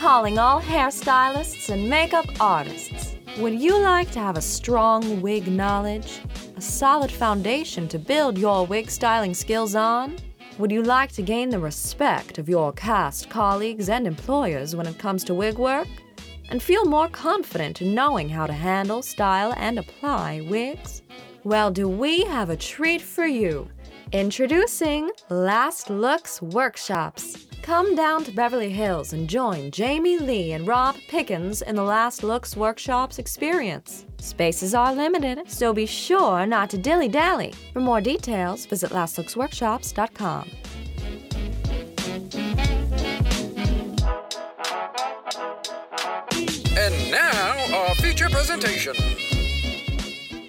Calling all hairstylists and makeup artists. Would you like to have a strong wig knowledge? A solid foundation to build your wig styling skills on? Would you like to gain the respect of your cast, colleagues, and employers when it comes to wig work? And feel more confident in knowing how to handle, style, and apply wigs? Well, do we have a treat for you? Introducing Last Looks Workshops. Come down to Beverly Hills and join Jamie Lee and Rob Pickens in the Last Looks Workshops experience. Spaces are limited, so be sure not to dilly dally. For more details, visit lastlooksworkshops.com. And now, our feature presentation.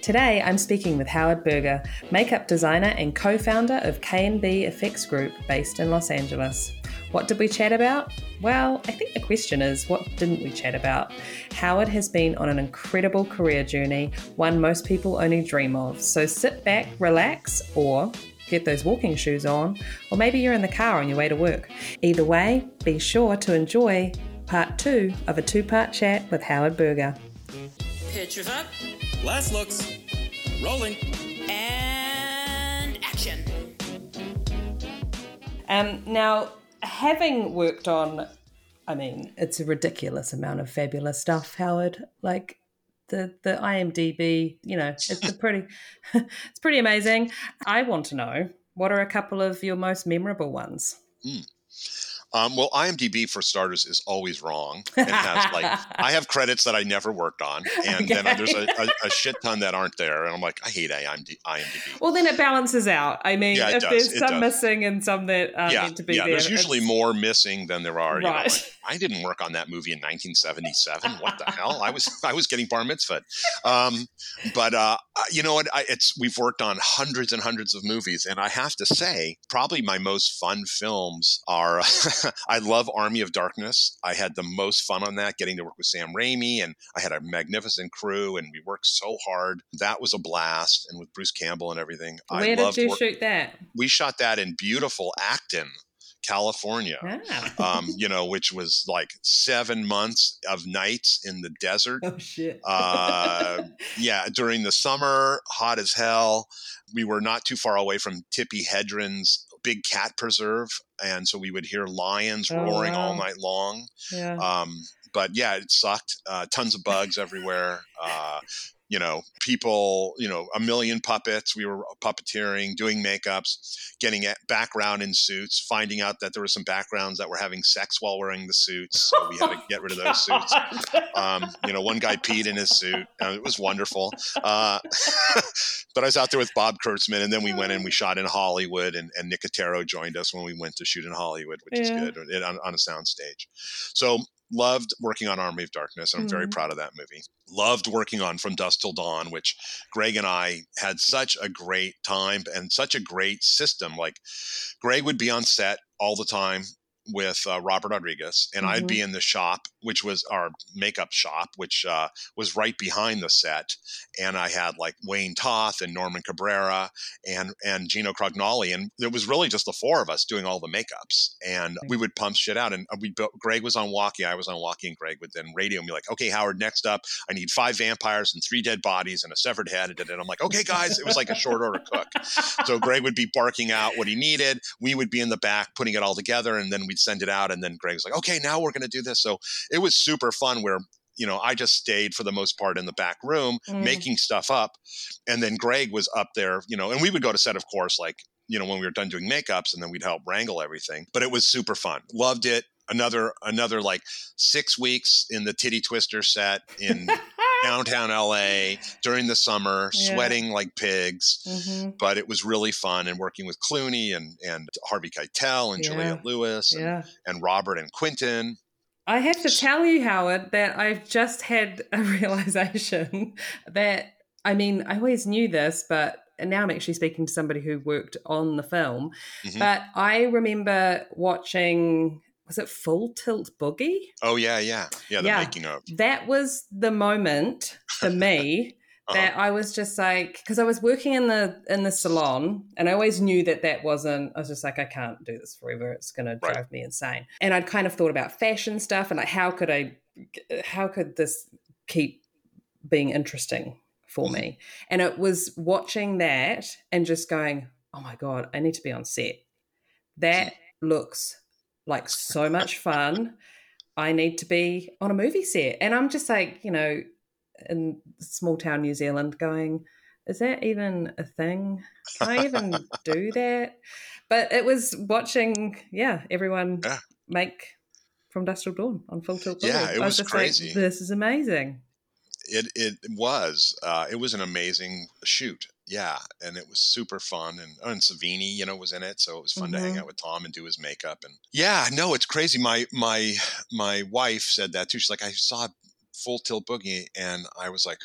Today, I'm speaking with Howard Berger, makeup designer and co-founder of K&B Effects Group based in Los Angeles. What did we chat about? Well, I think the question is, what didn't we chat about? Howard has been on an incredible career journey, one most people only dream of. So sit back, relax, or get those walking shoes on, or maybe you're in the car on your way to work. Either way, be sure to enjoy part two of a two part chat with Howard Berger. Pictures up Last looks. Rolling. and action. Um, now, having worked on, I mean, it's a ridiculous amount of fabulous stuff, Howard. Like the the IMDb, you know, it's a pretty, it's pretty amazing. I want to know what are a couple of your most memorable ones. Hmm. Um, well, IMDb for starters is always wrong and has like I have credits that I never worked on, and then Okay. there's a, a, a shit ton that aren't there, and I'm like, I hate IMD, IMDb. Well, then it balances out. I mean, Yeah, if does, there's it some does. missing and some that aren't yeah, meant to be yeah. there, There's usually it's- more missing than there are. You know, Right. like, I didn't work on that movie in 1977. What the hell? I was I was getting bar mitzvah. Um, but uh, you know what? I, it's we've worked on hundreds and hundreds of movies, and I have to say, probably my most fun films are. I love Army of Darkness. I had the most fun on that, getting to work with Sam Raimi, and I had a magnificent crew, and we worked so hard. That was a blast, and with Bruce Campbell and everything. I Where did loved you work- shoot that? we shot that in beautiful Acton, California. Ah. Um, you know, which was like seven months of nights in the desert. oh shit. Uh, yeah, during the summer, hot as hell. We were not too far away from Tippi Hedren's big cat preserve, and so we would hear lions Oh, roaring all night long. yeah. Um, but yeah, it sucked. Uh, tons of bugs everywhere. Uh, you know, people, you know, a million puppets. We were puppeteering, doing makeups, getting background in suits, finding out that there were some backgrounds that were having sex while wearing the suits. So we had to get rid of those suits. Um, you know, one guy peed in his suit. Uh, it was wonderful. Uh, but I was out there with Bob Kurtzman, and then we went and we shot in Hollywood, and, and Nicotero joined us when we went to shoot in Hollywood, which Yeah. is good on, on a sound stage. So loved working on Army of Darkness, and I'm very Mhm. proud of that movie. Loved working on From Dusk Till Dawn, which Greg and I had such a great time and such a great system. Like Greg would be on set all the time with uh, Robert Rodriguez, and I'd be in the shop, which was our makeup shop, which uh, was right behind the set. And I had like Wayne Toth and Norman Cabrera and and Gino Crognale, and it was really just the four of us doing all the makeups. And we would pump shit out. And we built, Greg was on walkie, I was on walkie, and Greg would then radio and be like, "Okay, Howard, next up, I need five vampires and three dead bodies and a severed head." And I'm like, "Okay, guys," it was like a short order cook. So Greg would be barking out what he needed. We would be in the back putting it all together, and then we'd send it out. And then Greg's like, "Okay, now we're going to do this." So it was super fun. Where you know, I just stayed for the most part in the back room Mm. making stuff up, and then Greg was up there. You know, and we would go to set, of course, like you know when we were done doing makeups, and then we'd help wrangle everything. But it was super fun. Loved it. Another another like six weeks in the titty twister set in downtown LA during the summer, Yeah. sweating like pigs. hmm But it was really fun and working with Clooney and, and Harvey Keitel and Yeah. Juliette Lewis and, Yeah. and Robert and Quentin. I have to tell you, Howard, that I've just had a realization that I mean, I always knew this, but and now I'm actually speaking to somebody who worked on the film. Mhm. But I remember watching was it Full Tilt Boogie? Oh, yeah, yeah. Yeah, the Yeah. making of. That was the moment for me Uh-huh. that I was just like because I was working in the in the salon and I always knew that that wasn't I was just like I can't do this forever it's going to Right. drive me insane and I'd kind of thought about fashion stuff and like how could I how could this keep being interesting for Mm-hmm. me and it was watching that and just going oh my god I need to be on set that looks like so much fun I need to be on a movie set and I'm just like you know in small town New Zealand going, is that even a thing? Can I even do that? But it was watching, yeah, everyone Yeah. make from Dusk Till Dawn on Full Tilt. Yeah, it I was just crazy. Like, this is amazing. It it was. Uh, it was an amazing shoot. Yeah, and it was super fun. And oh, and Savini, you know, was in it, so it was fun to hang Mhm. out with Tom and do his makeup. And yeah, no, it's crazy. My my my wife said that too. She's like, I saw Full Tilt Boogie, and I was like,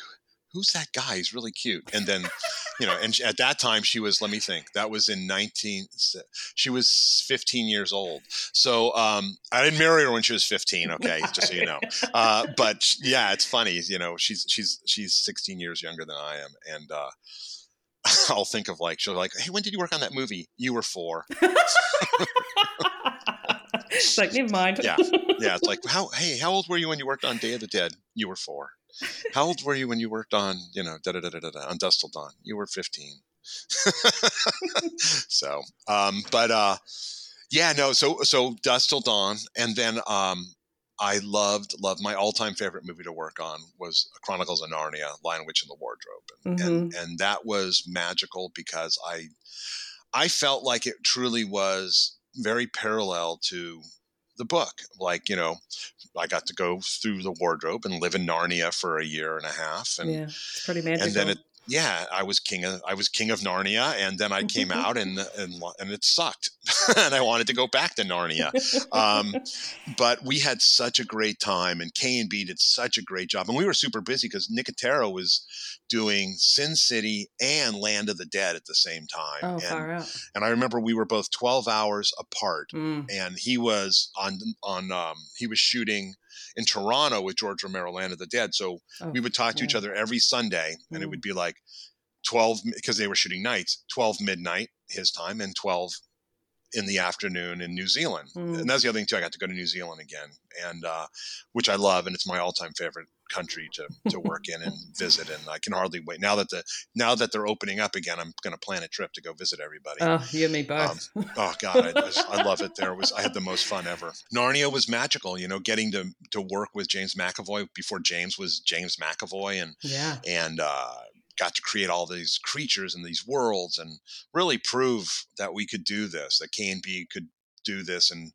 who's that guy? He's really cute. And then, you know, and at that time she was. Let me think. That was in nineteen. She was fifteen years old. So um, I didn't marry her when she was fifteen. Okay, just so you know uh, but yeah, it's funny. You know, she's she's she's 16 years younger than I am, and uh, I'll think of like she'll be like, "Hey, when did you work on that movie? You were four. it's like, never mind. Yeah. Yeah, it's like, how? Hey, how old were you when you worked on Day of the Dead? You were four. How old were you when you worked on you know da da da da da on Dusk Till Dawn? You were 15. so, um, but uh, yeah, no. So so Dusk Till Dawn, and then um, I loved loved my all time favorite movie to work on was Chronicles of Narnia: Lion, Witch, and the Wardrobe, and, and and that was magical because I I felt like it truly was very parallel to the book. Like you know, I got to go through the wardrobe and live in Narnia for a year and a half, and yeah, it's pretty magical. and then it yeah i was king of i was king of narnia and then i came out and and, and it sucked and i wanted to go back to narnia um, but we had such a great time and k and b did such a great job and we were super busy because nicotero was doing sin city and land of the dead at the same time oh, and, far out. and i remember we were both 12 hours apart Mm. and he was on on um, he was shooting in Toronto with George Romero Land of the Dead. So Oh, we would talk to each other every Sunday, and it Mm. would be like twelve because they were shooting nights, twelve midnight his time, and twelve in the afternoon in New Zealand. Mm. And that's the other thing too. I got to go to New Zealand again, and uh, which I love, and it's my all-time favorite country to to work in and visit. And I can hardly wait now that the now that they're opening up again. I'm going to plan a trip to go visit everybody. Oh, you and me both. Oh God, I, just, I love it. There It was I had the most fun ever. Narnia was magical. You know, getting to to work with James McAvoy before James was James McAvoy, and yeah. and uh, got to create all these creatures and these worlds, and really prove that we could do this. That K and B could do this, and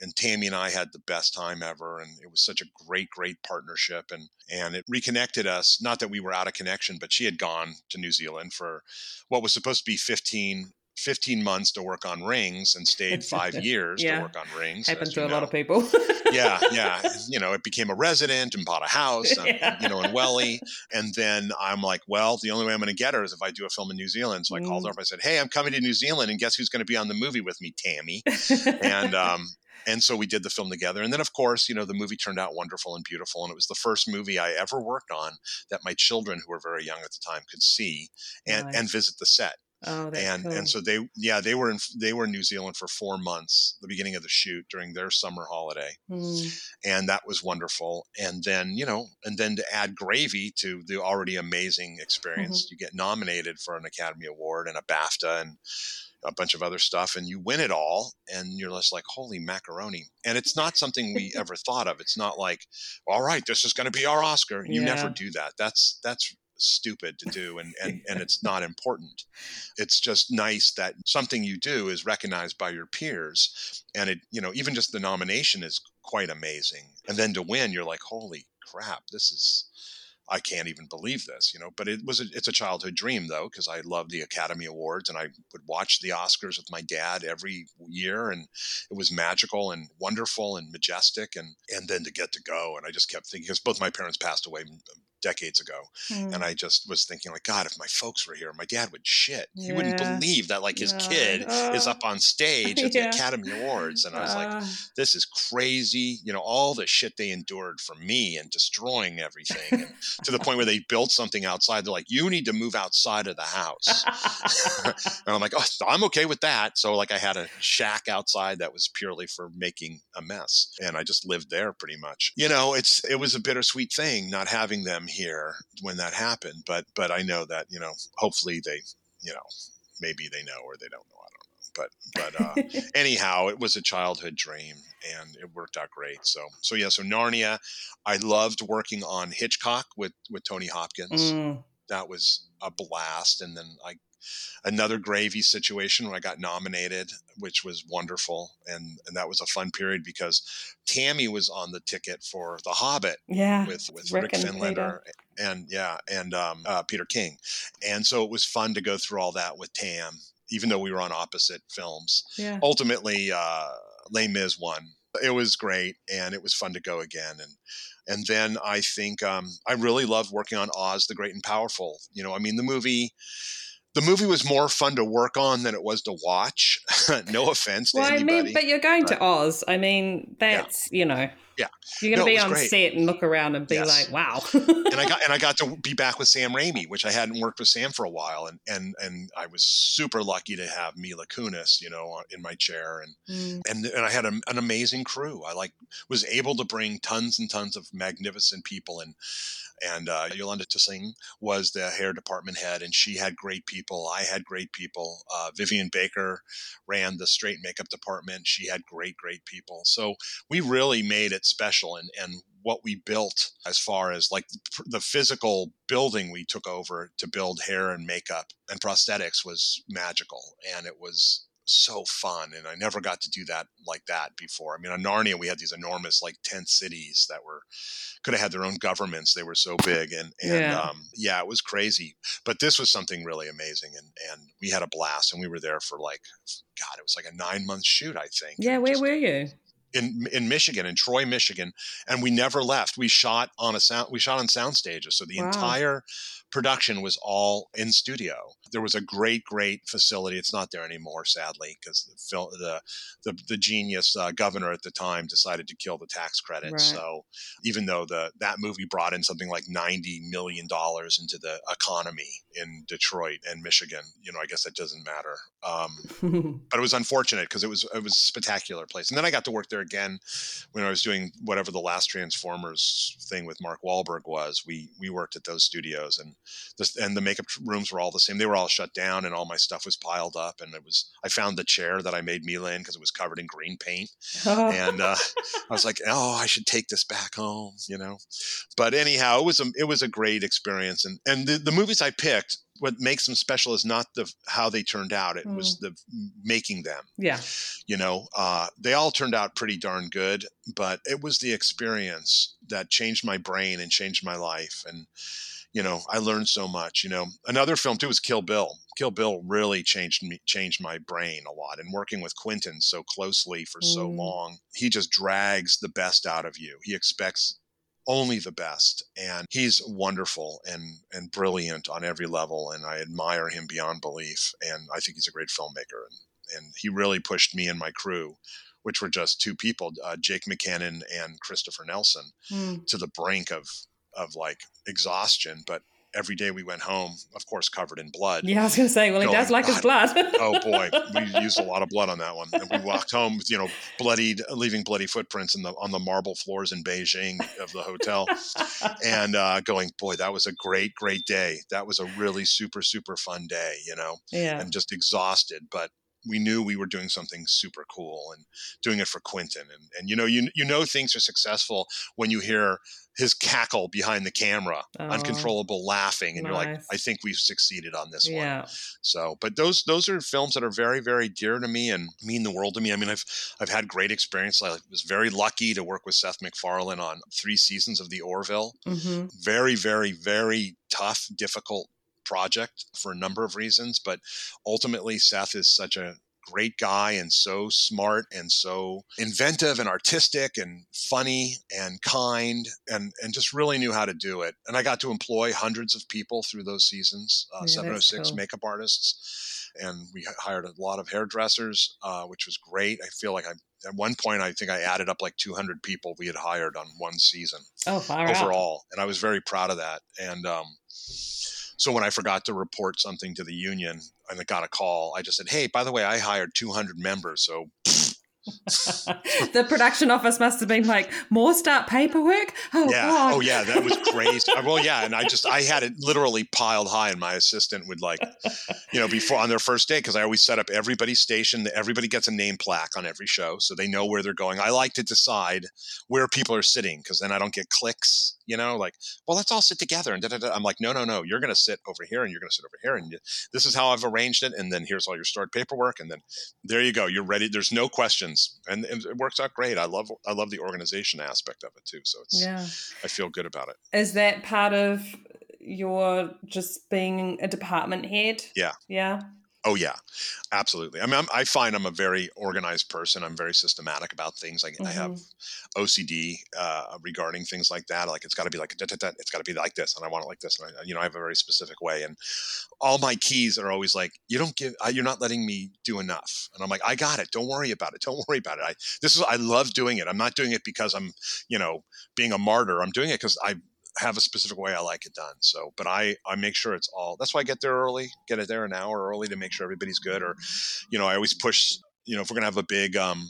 and Tammy and I had the best time ever, and it was such a great, great partnership, and and it reconnected us. Not that we were out of connection, but she had gone to New Zealand for what was supposed to be 15, 15 months to work on Rings, and stayed five years Yeah. to work on Rings. Happens to a lot of people. yeah, yeah. You know, it became a resident and bought a house, Yeah. you know, in Welly. And then I'm like, well, the only way I'm going to get her is if I do a film in New Zealand. So I called Mm. her up. I said, hey, I'm coming to New Zealand, and guess who's going to be on the movie with me, Tammy? and um, and so we did the film together. And then, of course, you know, the movie turned out wonderful and beautiful. And it was the first movie I ever worked on that my children, who were very young at the time, could see and, Nice. and visit the set oh, and cool. and so they yeah they were in they were in New Zealand for four months the beginning of the shoot during their summer holiday. Mm. and that was wonderful. And then you know and then to add gravy to the already amazing experience Mm-hmm. you get nominated for an Academy Award and a BAFTA and a bunch of other stuff and you win it all and you're just like holy macaroni. And it's not something we ever thought of. It's not like all right this is going to be our oscar. You never do that. That's that's stupid to do and, and and it's not important it's just nice that something you do is recognized by your peers and it you know even just the nomination is quite amazing and then to win you're like holy crap this is I can't even believe this, you know. But it was a, it's a childhood dream though, because I love the Academy Awards and I would watch the Oscars with my dad every year, and it was magical and wonderful and majestic, and and then to get to go, and I just kept thinking because both my parents passed away decades ago. Mm. And I just was thinking, like, God, if my folks were here, my dad would shit. He wouldn't believe that, like, his No. kid is Oh. up on stage at Yeah. the Academy Awards. And I was like, Ah. this is crazy. You know, all the shit they endured for me and destroying everything. And to the point where they built something outside. They're like, you need to move outside of the house. and I'm like, oh, I'm okay with that. So, like, I had a shack outside that was purely for making a mess. And I just lived there pretty much. You know, it's, it was a bittersweet thing not having them here when that happened. But, but I know that, you know, hopefully they, you know, maybe they know or they don't know. I don't know. But, but, uh, anyhow, it was a childhood dream and it worked out great. So, so yeah, so Narnia, I loved working on Hitchcock with, with Tony Hopkins. Mm. That was a blast. And then I, another gravy situation when I got nominated, which was wonderful. And, and that was a fun period because Tammy was on the ticket for The Hobbit Yeah. with with Rick Rick, and Findlater and yeah and um, uh, Peter King, and so it was fun to go through all that with Tam, even though we were on opposite films. Yeah. Ultimately, uh, Les Mis won. It was great, and it was fun to go again. And and then I think um, I really loved working on Oz the Great and Powerful. You know, I mean the movie. The movie was more fun to work on than it was to watch. no offense to Well, I mean, but you're going to Oz. I mean, that's you know, Yeah. you're going it to be on great. set and look around and be Yes. like, wow. and I got and I got to be back with Sam Raimi, which I hadn't worked with Sam for a while, and and and I was super lucky to have Mila Kunis, you know, in my chair, and Mm. and and I had a, an amazing crew. I like was able to bring tons and tons of magnificent people, and and uh, Yolanda Toussaint was the hair department head, and she had great people. I had great people. Uh, Vivian Baker ran the straight makeup department. She had great, great people. So we really made it special, and and what we built as far as like the physical building we took over to build hair and makeup and prosthetics was magical, and it was so fun and i never got to do that like that before i mean on narnia we had these enormous like tent cities that were could have had their own governments they were so big and and Yeah. um, yeah it was crazy but this was something really amazing and and we had a blast and we were there for like god it was like a nine month shoot i think yeah, where just- were you? in in Michigan, in Troy, Michigan, and we never left. We shot on a sound. We shot on sound stages, so the Wow. entire production was all in studio. There was a great, great facility. It's not there anymore, sadly, because the, the the the genius uh, governor at the time decided to kill the tax credit. Right. So even though the that movie brought in something like ninety million dollars into the economy in Detroit and Michigan, you know, I guess that doesn't matter. Um, but it was unfortunate because it was it was a spectacular place. And then I got to work there again when I was doing whatever the last Transformers thing with Mark Wahlberg was. We we worked at those studios, and this and the makeup rooms were all the same. They were all shut down, and all my stuff was piled up. And it was I found the chair that I made Mila in because it was covered in green paint, and uh, I was like, oh, I should take this back home, you know. But anyhow, it was a it was a great experience, and and the, the movies I picked. What makes them special is not the how they turned out; it was the making them yeah. you know uh, they all turned out pretty darn good but it was the experience that changed my brain and changed my life and you know i learned so much you know another film too was kill bill kill bill really changed me changed my brain a lot and working with quentin so closely for so Mm. long he just drags the best out of you he expects only the best and he's wonderful and and brilliant on every level and i admire him beyond belief and i think he's a great filmmaker and and he really pushed me and my crew, which were just two people, uh, Jake McKinnon and Christopher Nelson, Mm. to the brink of of like exhaustion. But every day we went home, of course, covered in blood. Yeah, I was going to say, well, he Going, does like his blood. Oh boy, we used a lot of blood on that one, and we walked home, you know, bloodied, leaving bloody footprints in the on the marble floors in Beijing of the hotel, and uh, going, boy, that was a great, great day. That was a really super, super fun day, you know yeah. and just exhausted. But we knew we were doing something super cool and doing it for Quentin. And, and you know, you, you know, things are successful when you hear his cackle behind the camera, Oh. uncontrollable laughing. And you're like, I think we've succeeded on this one. So, but those, those are films that are very, very dear to me and mean the world to me. I mean, I've, I've had great experience. I was very lucky to work with Seth MacFarlane on three seasons of the Orville hmm very, very, very tough, difficult project for a number of reasons. But ultimately, Seth is such a great guy and so smart and so inventive and artistic and funny and kind and and just really knew how to do it and i got to employ hundreds of people through those seasons uh, yeah, 706 cool. makeup artists and we hired a lot of hairdressers uh, which was great i feel like i at one point i think i added up like 200 people we had hired on one season Oh, far out. overall and i was very proud of that and um, so when i forgot to report something to the union and i got a call i just said hey by the way i hired 200 members so the production office must have been like, more start paperwork? Oh, yeah God. oh yeah that was crazy well yeah and i just i had it literally piled high and my assistant would like you know before on their first day because i always set up everybody's station everybody gets a name plaque on every show so they know where they're going i like to decide where people are sitting because then i don't get clicks you know like well let's all sit together and da, da, da. i'm like no no no you're going to sit over here and you're going to sit over here and you, this is how i've arranged it and then here's all your stored paperwork and then there you go you're ready there's no and, and it works out great i love i love the organization aspect of it too so it's Yeah. i feel good about it Is that part of your just being a department head? Yeah. Yeah. Oh yeah, absolutely. I mean, I'm, I find I'm a very organized person. I'm very systematic about things. I, I have OCD uh, regarding things like that. Like it's got to be like da, da, da, it's got to be like this, and I want it like this. And I, you know, I have a very specific way. And all my keys are always like, you don't give, you're not letting me do enough. And I'm like, I got it. Don't worry about it. Don't worry about it. I this is I love doing it. I'm not doing it because I'm you know being a martyr. I'm doing it because I have a specific way I like it done. So, but I I make sure it's all. That's why I get there early. Get it there an hour early to make sure everybody's good. Or, you know, I always push. You know, if we're gonna have a big um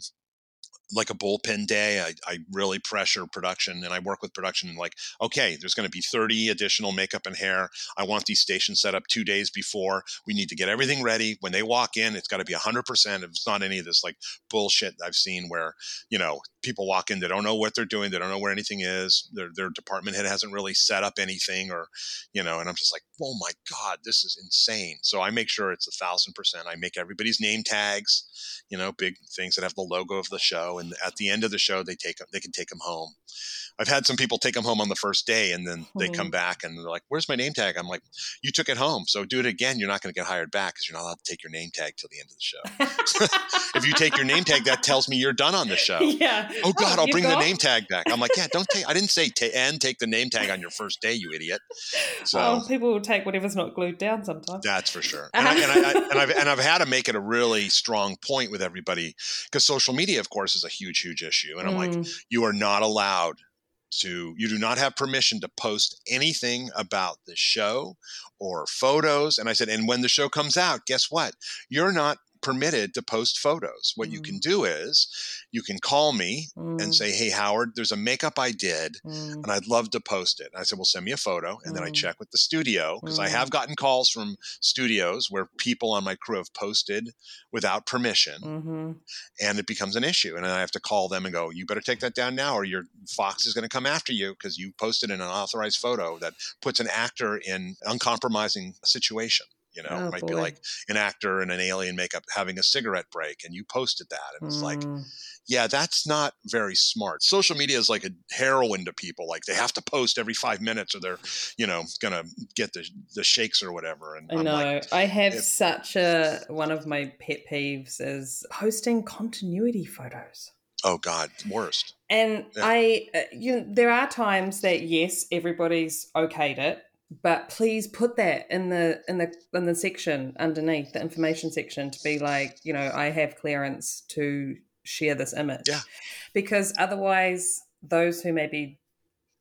like a bullpen day, I, I really pressure production and I work with production and like, okay, there's going to be 30 additional makeup and hair. I want these stations set up two days before. We need to get everything ready. When they walk in, it's got to be 100%. If it's not any of this like bullshit I've seen where, you know, people walk in, they don't know what they're doing. They don't know where anything is. Their, their department head hasn't really set up anything or, you know, and I'm just like, oh my God, this is insane. So I make sure it's a thousand percent. I make everybody's name tags, you know, big things that have the logo of the show. And at the end of the show, they take them, they can take them home. I've had some people take them home on the first day and then they come mm-hmm. back and they're like, where's my name tag? I'm like, you took it home. So do it again. You're not going to get hired back because you're not allowed to take your name tag till the end of the show. if you take your name tag, that tells me you're done on the show. yeah. Oh God, I'll you bring the name tag back. I'm like, yeah, don't take. I didn't say ta and take the name tag on your first day, you idiot. So Oh, people will take whatever's not glued down sometimes. that's for sure. And, I, and, I, I, and I've and I've had to make it a really strong point with everybody because social media, of course, is a huge, huge issue. And I'm like, Mm. you are not allowed to. You do not have permission to post anything about the show or photos. And I said, and when the show comes out, guess what? You're not permitted to post photos. What you can do is you can call me and Mm, say, Hey, Howard, there's a makeup I did mm, and I'd love to post it. And I said, Well, send me a photo. And then I Mm. check with the studio because I Mm. have gotten calls from studios where people on my crew have posted without permission mhm. and it becomes an issue. And then I have to call them and go, You better take that down now or your Fox is going to come after you because you posted an unauthorized photo that puts an actor in uncompromising situation. You know, Oh, it might be like an actor in an alien makeup having a cigarette break and you posted that. And it's like, Mm. yeah, that's not very smart. Social media is like a heroin to people. Like they have to post every five minutes or they're, you know, gonna get the the shakes or whatever. And I know. like, I have if- such a one of my pet peeves is posting continuity photos. oh God, worst. And Yeah. I, uh, you know, there are times that yes, everybody's okayed it, but please put that in the in the in the section underneath the information section to be like, you know, I have clearance to share this image. Yeah. Because otherwise, those who maybe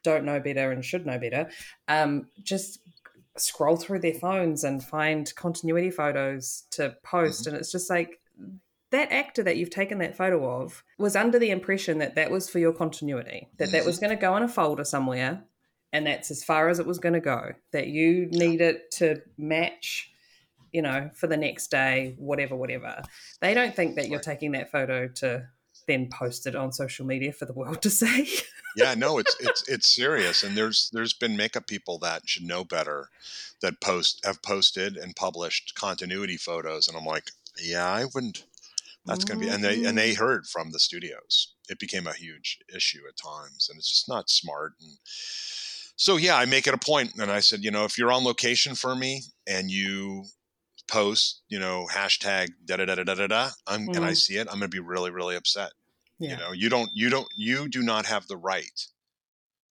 don't know better and should know better, um, just scroll through their phones and find continuity photos to post, and it's just like that actor that you've taken that photo of was under the impression that that was for your continuity, that that was going to go in a folder somewhere, and that's as far as it was going to go. That you need it to match you know, for the next day, whatever, whatever. They don't think that you're taking that photo to then post it on social media for the world to see. yeah no it's it's it's serious and there's there's been makeup people that should know better that post have posted and published continuity photos and i'm like yeah i wouldn't that's going to be and they and they mm-hmm. heard from the studios it became a huge issue at times and it's just not smart and so yeah i make it a point and i said you know if you're on location for me and you post you know hashtag da da da da da da da I'm, and i Mhm. see it i'm going to be really really upset yeah. you know you don't you don't you do not have the right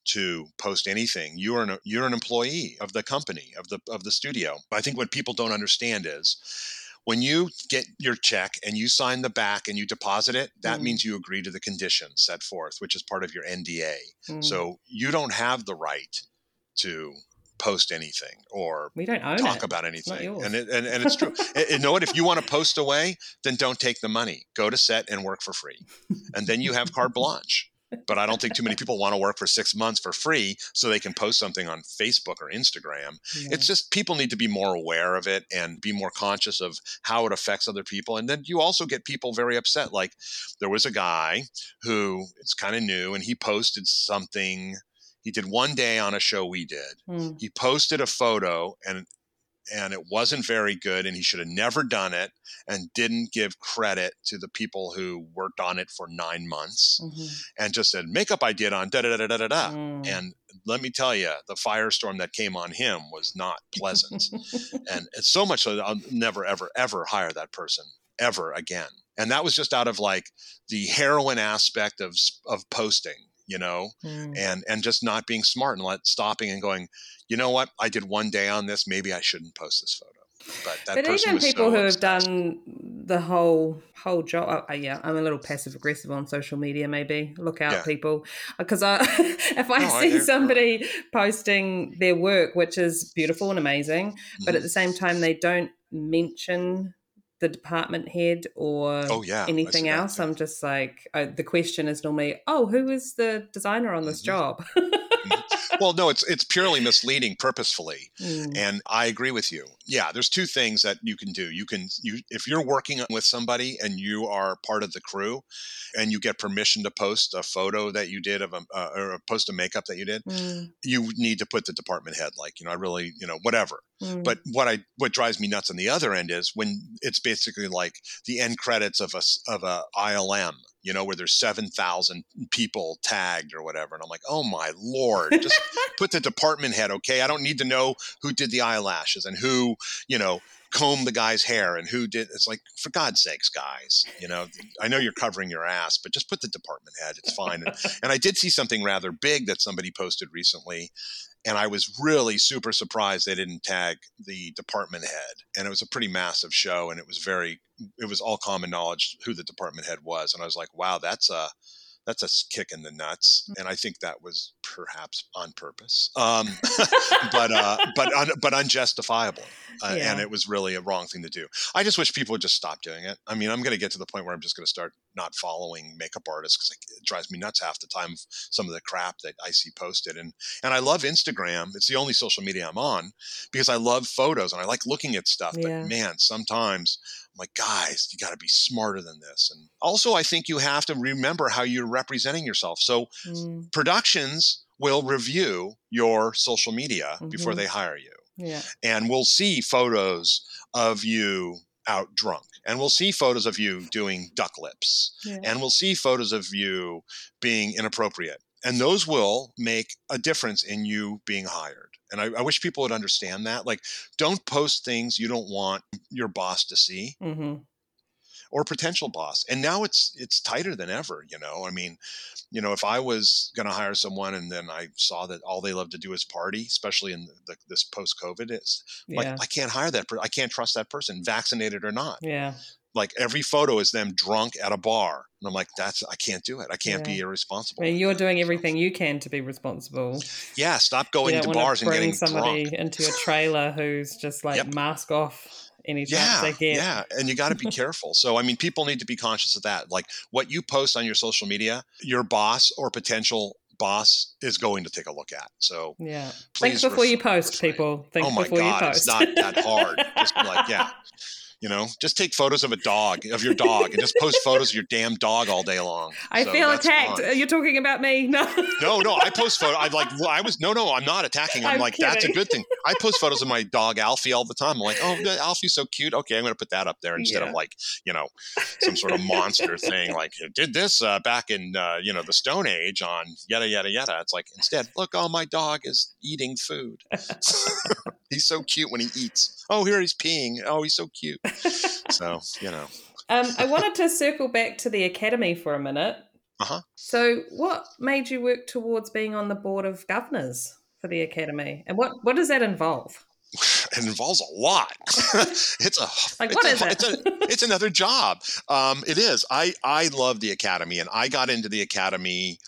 to post anything you are an you're an employee of the company of the of the studio i think what people don't understand is when you get your check and you sign the back and you deposit it that Mm. means you agree to the conditions set forth which is part of your nda Mm. so you don't have the right to post anything or we don't talk it. about anything. And, it, and and it's true. And- and you know what? If you want to post away then don't take the money. Go to set and work for free. And then you have carte blanche but i don't think too many people want to work for six months for free so they can post something on facebook or instagram Yeah. it's just people need to be more aware of it and be more conscious of how it affects other people and then you also get people very upset like there was a guy who it's kind of new and he posted something he did one day on a show we did Mm. he posted a photo and and it wasn't very good and he should have never done it and didn't give credit to the people who worked on it for nine months Mhm. and just said makeup i did on da da da da da da Mm. and let me tell you the firestorm that came on him was not pleasant and it's so much so that i'll never ever ever hire that person ever again and that was just out of like the heroin aspect of of posting you know Mm. and and just not being smart and let stopping and going you know what? I did one day on this. Maybe i shouldn't post this photo. But that but person even was people so who have done the whole whole job uh, yeah i'm a little passive aggressive on social media maybe. Look out Yeah. people. Because i if i No, see somebody posting their work which is beautiful and amazing but Mhm. at the same time they don't mention the department head or oh yeah I anything that else i'm just like uh, the question is normally oh who is the designer on this Mhm. job well no it's it's purely misleading purposefully Mm. and i agree with you. Yeah there's two things that you can do. You can you if you're working with somebody and you are part of the crew and you get permission to post a photo that you did of a uh, or post a makeup that you did Mm, you need to put the department head like you know i really you know whatever. Mm. but what i what drives me nuts on the other end is when it's basically like the end credits of a of a ilm you know where there's 7000 people tagged or whatever and i'm like oh my lord just put the department head okay? I don't need to know who did the eyelashes and who you know combed the guy's hair and who did it's like for god's sakes guys you know i know you're covering your ass but just put the department head it's fine. And, and i did see something rather big that somebody posted recently and I was really super surprised they didn't tag the department head. And it was a pretty massive show, and it was very, it was all common knowledge who the department head was. And I was like, wow, that's a, that's a kick in the nuts. And I think that was perhaps on purpose, um, but uh, but un, but unjustifiable. Uh, Yeah. And it was really a wrong thing to do. I just wish people would just stop doing it. I mean, I'm going to get to the point where I'm just going to start not following makeup artists because it drives me nuts half the time. Some of the crap that I see posted, and and I love Instagram. It's the only social media I'm on because I love photos and I like looking at stuff. Yeah. But man, sometimes I'm like, guys, you got to be smarter than this. And also, I think you have to remember how you're representing yourself. So Mm, productions will review your social media before Mhm. they hire you yeah and we'll see photos of you out drunk and we'll see photos of you doing duck lips yeah. and we'll see photos of you being inappropriate and those will make a difference in you being hired and I, I wish people would understand that like don't post things you don't want your boss to see. Hmm or potential boss and now it's it's tighter than ever you know? I mean you know if i was going to hire someone and then i saw that all they love to do is party especially in the, this post covid it's like i can't hire that person i can't trust that person vaccinated or not. Yeah. Like every photo is them drunk at a bar and i'm like that's i can't do it. I can't be irresponsible I mean, you're doing everything you can to be responsible. yeah stop going to bars and getting somebody drunk. into a trailer who's just like Yep. mask off any chance yeah they get. yeah and you got to be careful so i mean people need to be conscious of that like what you post on your social media your boss or potential boss is going to take a look at. So Yeah. Think before you post, refrain. people. Think oh my before god, you it's not that hard. Just like, yeah, you know, just take photos of a dog, of your dog, and just post photos of your damn dog all day long. I So feel attacked. fine. You're talking about me. No. No, no, I post photos. I'm like, well, I was no, no, I'm not attacking. I'm, I'm like, that's a good thing. I post photos of my dog Alfie all the time. I'm like, oh, Alfie's so cute. Okay, I'm going to put that up there instead Yeah. of like, you know, some sort of monster thing. Like, did this uh, back in uh, you know the Stone Age on yada yada yada. It's like instead, look, oh, my dog is eating food. he's so cute when he eats. Oh, here he's peeing. Oh, he's so cute. So you know, Um, I wanted to circle back to the academy for a minute. Uh-huh. So, what made you work towards being on the board of governors for the academy, and what what does that involve? it involves a lot. it's a Like, it's what a- is it? It's, a, it's another job. Um, it is. I I love the academy, and I got into the academy.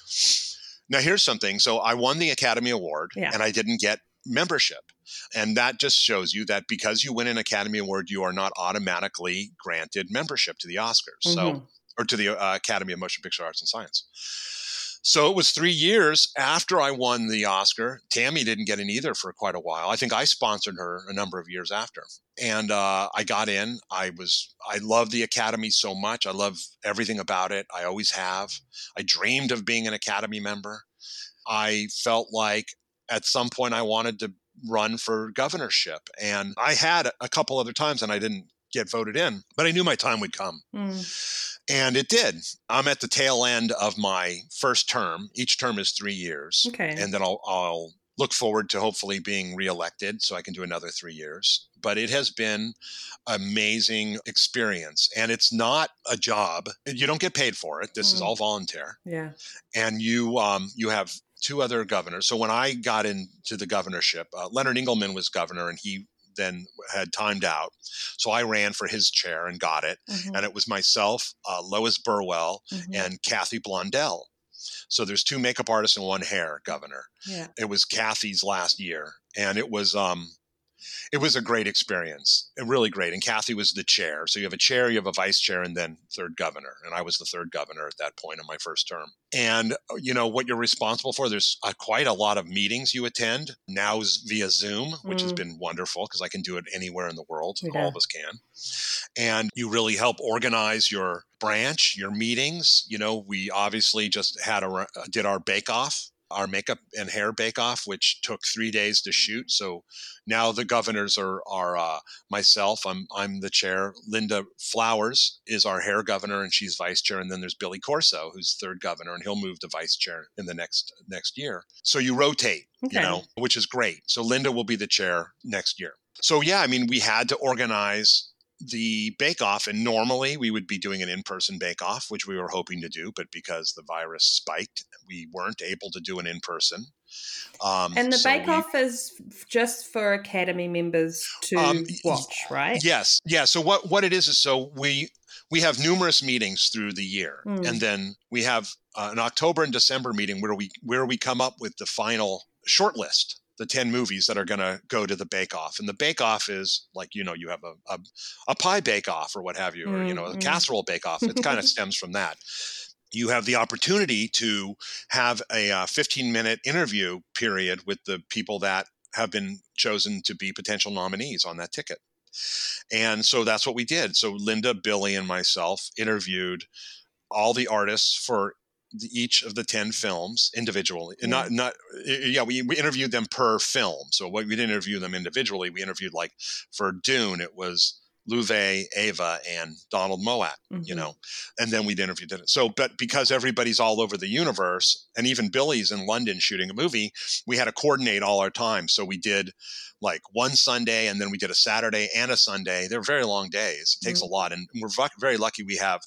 Now here's something. So I won the Academy Award, Yeah. and I didn't get membership, and that just shows you that because you win an Academy Award, you are not automatically granted membership to the Oscars. So Mhm. or to the uh, Academy of Motion Picture Arts and Science. So it was three years after I won the Oscar. Tammy didn't get in either for quite a while. I think I sponsored her a number of years after, and uh, I got in. I was I love the Academy so much. I love everything about it. I always have. I dreamed of being an Academy member. I felt like at some point I wanted to run for governorship, and I had a couple other times, and I didn't get voted in, but I knew my time would come. Mm. And it did. I'm at the tail end of my first term. Each term is three years. Okay. And then I'll, I'll look forward to hopefully being reelected so I can do another three years. But it has been amazing experience. And it's not a job. You don't get paid for it. This is Mm. all volunteer. Yeah. And you um, you have two other governors. So when I got into the governorship, uh, Leonard Engelman was governor and he then had timed out. So I ran for his chair and got it Mhm. and it was myself, uh, Lois Burwell, Mhm. and Kathy Blondell. So there's two makeup artists and one hair governor. yeah. It was Kathy's last year, and it was um, it was a great experience, really great. And Kathy was the chair. So you have a chair, you have a vice chair, and then third governor. And I was the third governor at that point in my first term. And uh, you know what you're responsible for. There's uh, quite a lot of meetings you attend now is via Zoom, which has Mm. been wonderful because I can do it anywhere in the world. Yeah. All of us can and you really help organize your branch, your meetings. You know, we obviously just had a uh, did our bake off, our makeup and hair bake off, which took three days to shoot. So now the governors are are uh, myself. I'm I'm the chair. Linda Flowers is our hair governor, and she's vice chair. And then there's Billy Corso, who's third governor, and he'll move to vice chair in the next next year. So you rotate Okay. you know, which is great. So Linda will be the chair next year. So yeah, I mean, we had to organize the bake off, and normally we would be doing an in person bake off, which we were hoping to do, but because the virus spiked, we weren't able to do an in person. Um, And the so bake off is just for academy members to Um, watch, right? Yes, yeah. So what what it is is so we we have numerous meetings through the year, Mm. and then we have uh, an October and December meeting where we where we come up with the final short list, the ten movies that are going to go to the Bake Off, and the Bake Off is like you know you have a a, a pie Bake Off or what have you, or you know a Mm, mm. casserole Bake Off. It kind of stems from that. You have the opportunity to have a uh, 15 minute interview period with the people that have been chosen to be potential nominees on that ticket. And so that's what we did. So Linda, Billy, and myself interviewed all the artists for each of the 10 films individually. And not, not, eh, eh, yeah, we, we interviewed them per film. So what, we didn't interview them individually. We interviewed like for Dune, it was Love, Eva, and Donald Mowat you Mhm. know and then we'd interviewed it so but because everybody's all over the universe and even billy's in london shooting a movie we had to coordinate all our time. So we did like one sunday and then we did a saturday and a sunday. They're very long days. It takes a lot and we're very lucky we have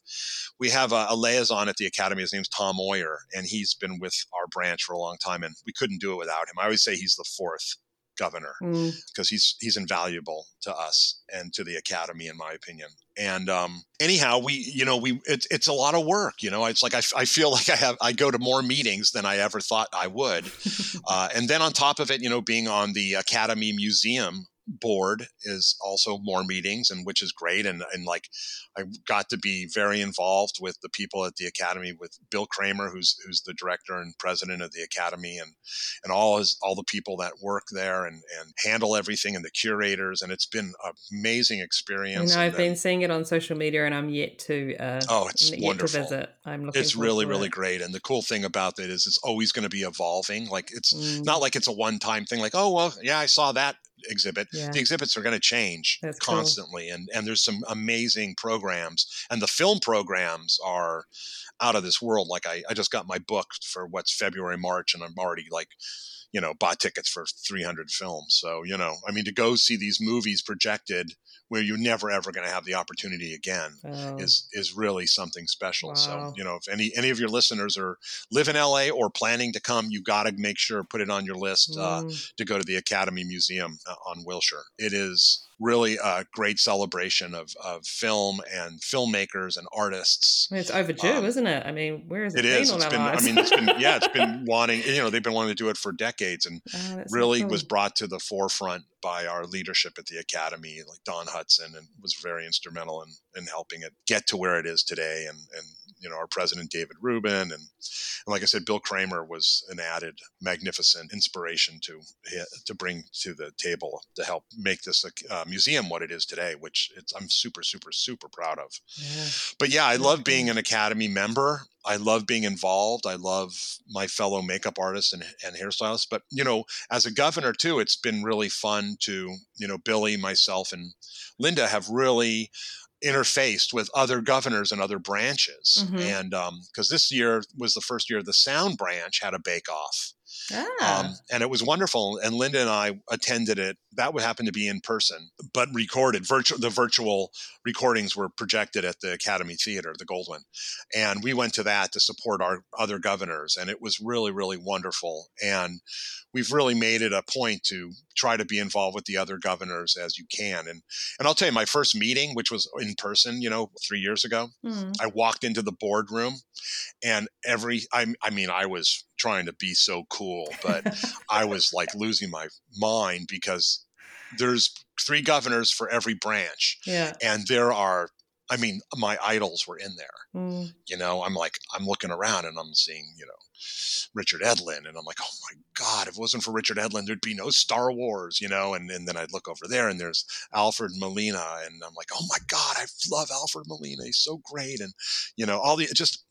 we have a, a liaison at the academy. His name's tom Oyer, and he's been with our branch for a long time and we couldn't do it without him. I always say he's the fourth governor Mm. because he's he's invaluable to us and to the academy in my opinion. And um anyhow we you know we it's it's a lot of work you know? It's like I, I feel like i have i go to more meetings than i ever thought i would. Uh, and then on top of it you know being on the academy museum board is also more meetings and which is great and and like I got to be very involved with the people at the academy with Bill Kramer who's who's the director and president of the academy and and all his all the people that work there and and handle everything and the curators and it's been an amazing experience. You know, I've been seeing it on social media, and I'm yet to. Uh, Oh, it's wonderful. To visit. I'm looking. it's really really it. great and the cool thing about it is it's always going to be evolving like it's Mm, not like it's a one time thing like oh well yeah i saw that exhibit Yeah. the exhibits are going to change That's cool. constantly and and there's some amazing programs and the film programs are out of this world like i i just got my book for what's february march and i'm already like you know bought tickets for 300 films so you know i mean to go see these movies projected where you're never ever going to have the opportunity again Oh, is is really something special. So you know, if any any of your listeners are live in LA or planning to come, you got to make sure put it on your list uh, mm, to go to the Academy Museum uh, on Wilshire. It is really a great celebration of, of film and filmmakers and artists. it's overdue, um, isn't it? I mean, where has it, It is. our been. I mean, it's been. Yeah, it's been wanting. You know, they've been wanting to do it for decades, and Oh, really cool. was brought to the forefront by our leadership at the academy like dawn hudson and was very instrumental in, in helping it get to where it is today and, and you know our president david rubin and, and like i said bill kramer was an added magnificent inspiration to to bring to the table to help make this uh, museum what it is today which it's, i'm super super super proud of Yeah. but yeah, I love being an Academy member. I love being involved. I love my fellow makeup artists and, and hairstylists. But, you know, as a governor too, it's been really fun to, you know, Billy, myself, and Linda have really interfaced with other governors and other branches. Mhm. And because this year was the first year the sound branch had a bake off. Ah, Um, and it was wonderful. And Linda and I attended it. That would happen to be in person, but recorded. Virtual. The virtual recordings were projected at the Academy Theater, the Goldwyn, and we went to that to support our other governors. And it was really, really wonderful. And we've really made it a point to try to be involved with the other governors as you can. And and I'll tell you, my first meeting, which was in person, you know, three years ago, mm. I walked into the boardroom and every I, I mean I was trying to be so cool but I was like losing my mind because there's three governors for every branch yeah. and there are I mean my idols were in there Mm. you know I'm like I'm looking around and I'm seeing you know Richard Edlund and I'm like oh my god if it wasn't for Richard Edlund there'd be no Star Wars you know and, and then I'd look over there and there's Alfred Molina and I'm like oh my god I love Alfred Molina he's so great and you know all the just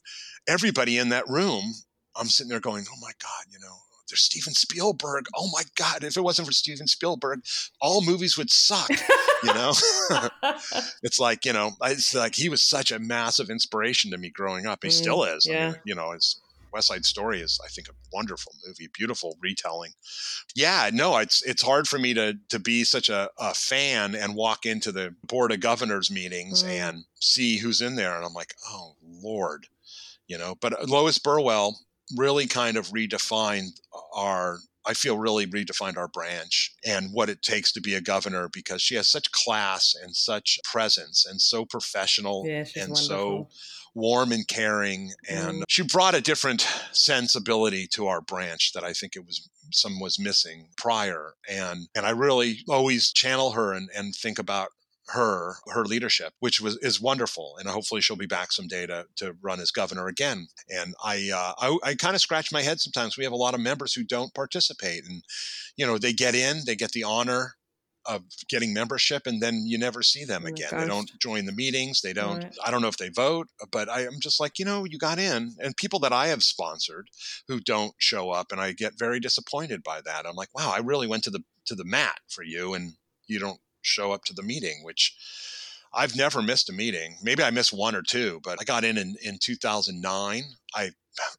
everybody in that room I'm sitting there going oh my god you know there's Steven Spielberg. Oh my god if it wasn't for Steven Spielberg all movies would suck you know? It's like you know it's like he was such a massive inspiration to me growing up. He Mm, still is. I yeah. mean, you know it's west side story is i think a wonderful movie beautiful retelling. Yeah no it's it's hard for me to to be such a, a fan and walk into the board of governors meetings Mm. and see who's in there and i'm like oh lord you know? But lois burwell really kind of redefined our I feel really redefined our branch and what it takes to be a governor because she has such class and such presence and so professional yeah, and so warm and caring and Mm. she brought a different sensibility to our branch that I think it was some was missing prior and and I really always channel her and, and think about her her leadership which was is wonderful and hopefully she'll be back someday to, to run as governor again. And i uh, i, I kind of scratch my head sometimes. We have a lot of members who don't participate and you know they get in they get the honor of getting membership and then you never see them Oh again. They don't join the meetings they don't Right. i don't know if they vote but i am just like you know you got in. And people that i have sponsored who don't show up and i get very disappointed by that. I'm like wow i really went to the to the mat for you and you don't show up to the meeting which i've never missed a meeting maybe i missed one or two but i got in in, in 2009 i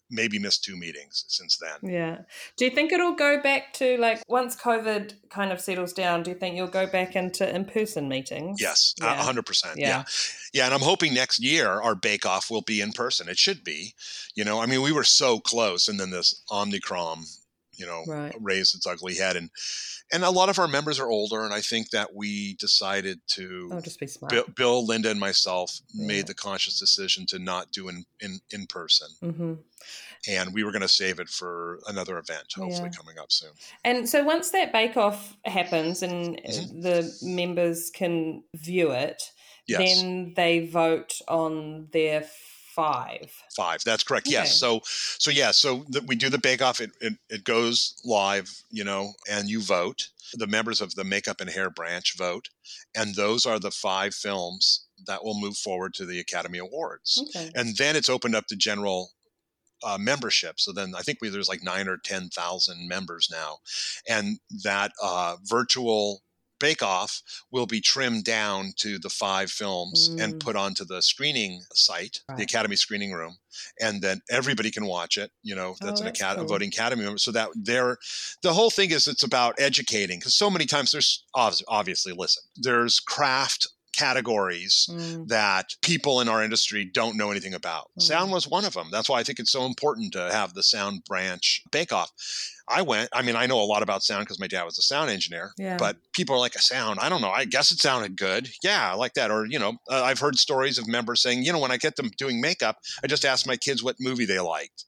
maybe missed two meetings since then Yeah. Do you think it'll go back to like once COVID kind of settles down? Do you think you'll go back into in person meetings? Yes, a Yeah. 100%. Yeah. Yeah. yeah. And I'm hoping next year our bake off will be in person. It should be. You know, I mean, we were so close and then this Omnicron you know, Right. raised its ugly head. And and a lot of our members are older, and I think that we decided to. I'll just be smart. Bill, Bill, Linda, and myself Yeah. made the conscious decision to not do in in, in person, hmm and we were going to save it for another event, hopefully Yeah. coming up soon. And so once that bake off happens and uh, Mhm. the members can view it, Yes. then they vote on their five. Five. That's correct. Yes. So, so yeah. So the, we do the bake off. It, it it goes live, you know, and you vote. The members of the makeup and hair branch vote, and those are the five films that will move forward to the Academy Awards. Okay. And then it's opened up to general uh, membership. So then I think we, there's like nine or ten thousand members now, and that uh, virtual bake off will be trimmed down to the five films and Mm. put onto the screening site, Right. the Academy screening room, and then everybody can watch it. You know, that's Oh, an that's acad- cool. a voting Academy member. So that they're the whole thing is it's about educating because so many times there's obviously listen there's craft categories Mm, that people in our industry don't know anything about. Mm. Sound was one of them. That's why I think it's so important to have the sound branch bake off. I went, I mean, I know a lot about sound because my dad was a sound engineer, Yeah. but people are like, a sound, I don't know. I guess it sounded good. Yeah, I like that. Or, you know, uh, I've heard stories of members saying, you know, when I get them doing makeup, I just ask my kids what movie they liked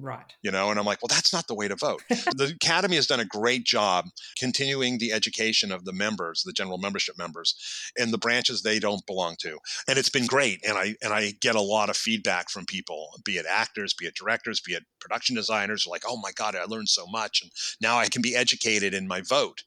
right. you know and i'm like well that's not the way to vote the academy has done a great job continuing the education of the members the general membership members in the branches they don't belong to and it's been great and i and i get a lot of feedback from people be it actors be it directors be it production designers like oh my god i learned so much and now i can be educated in my vote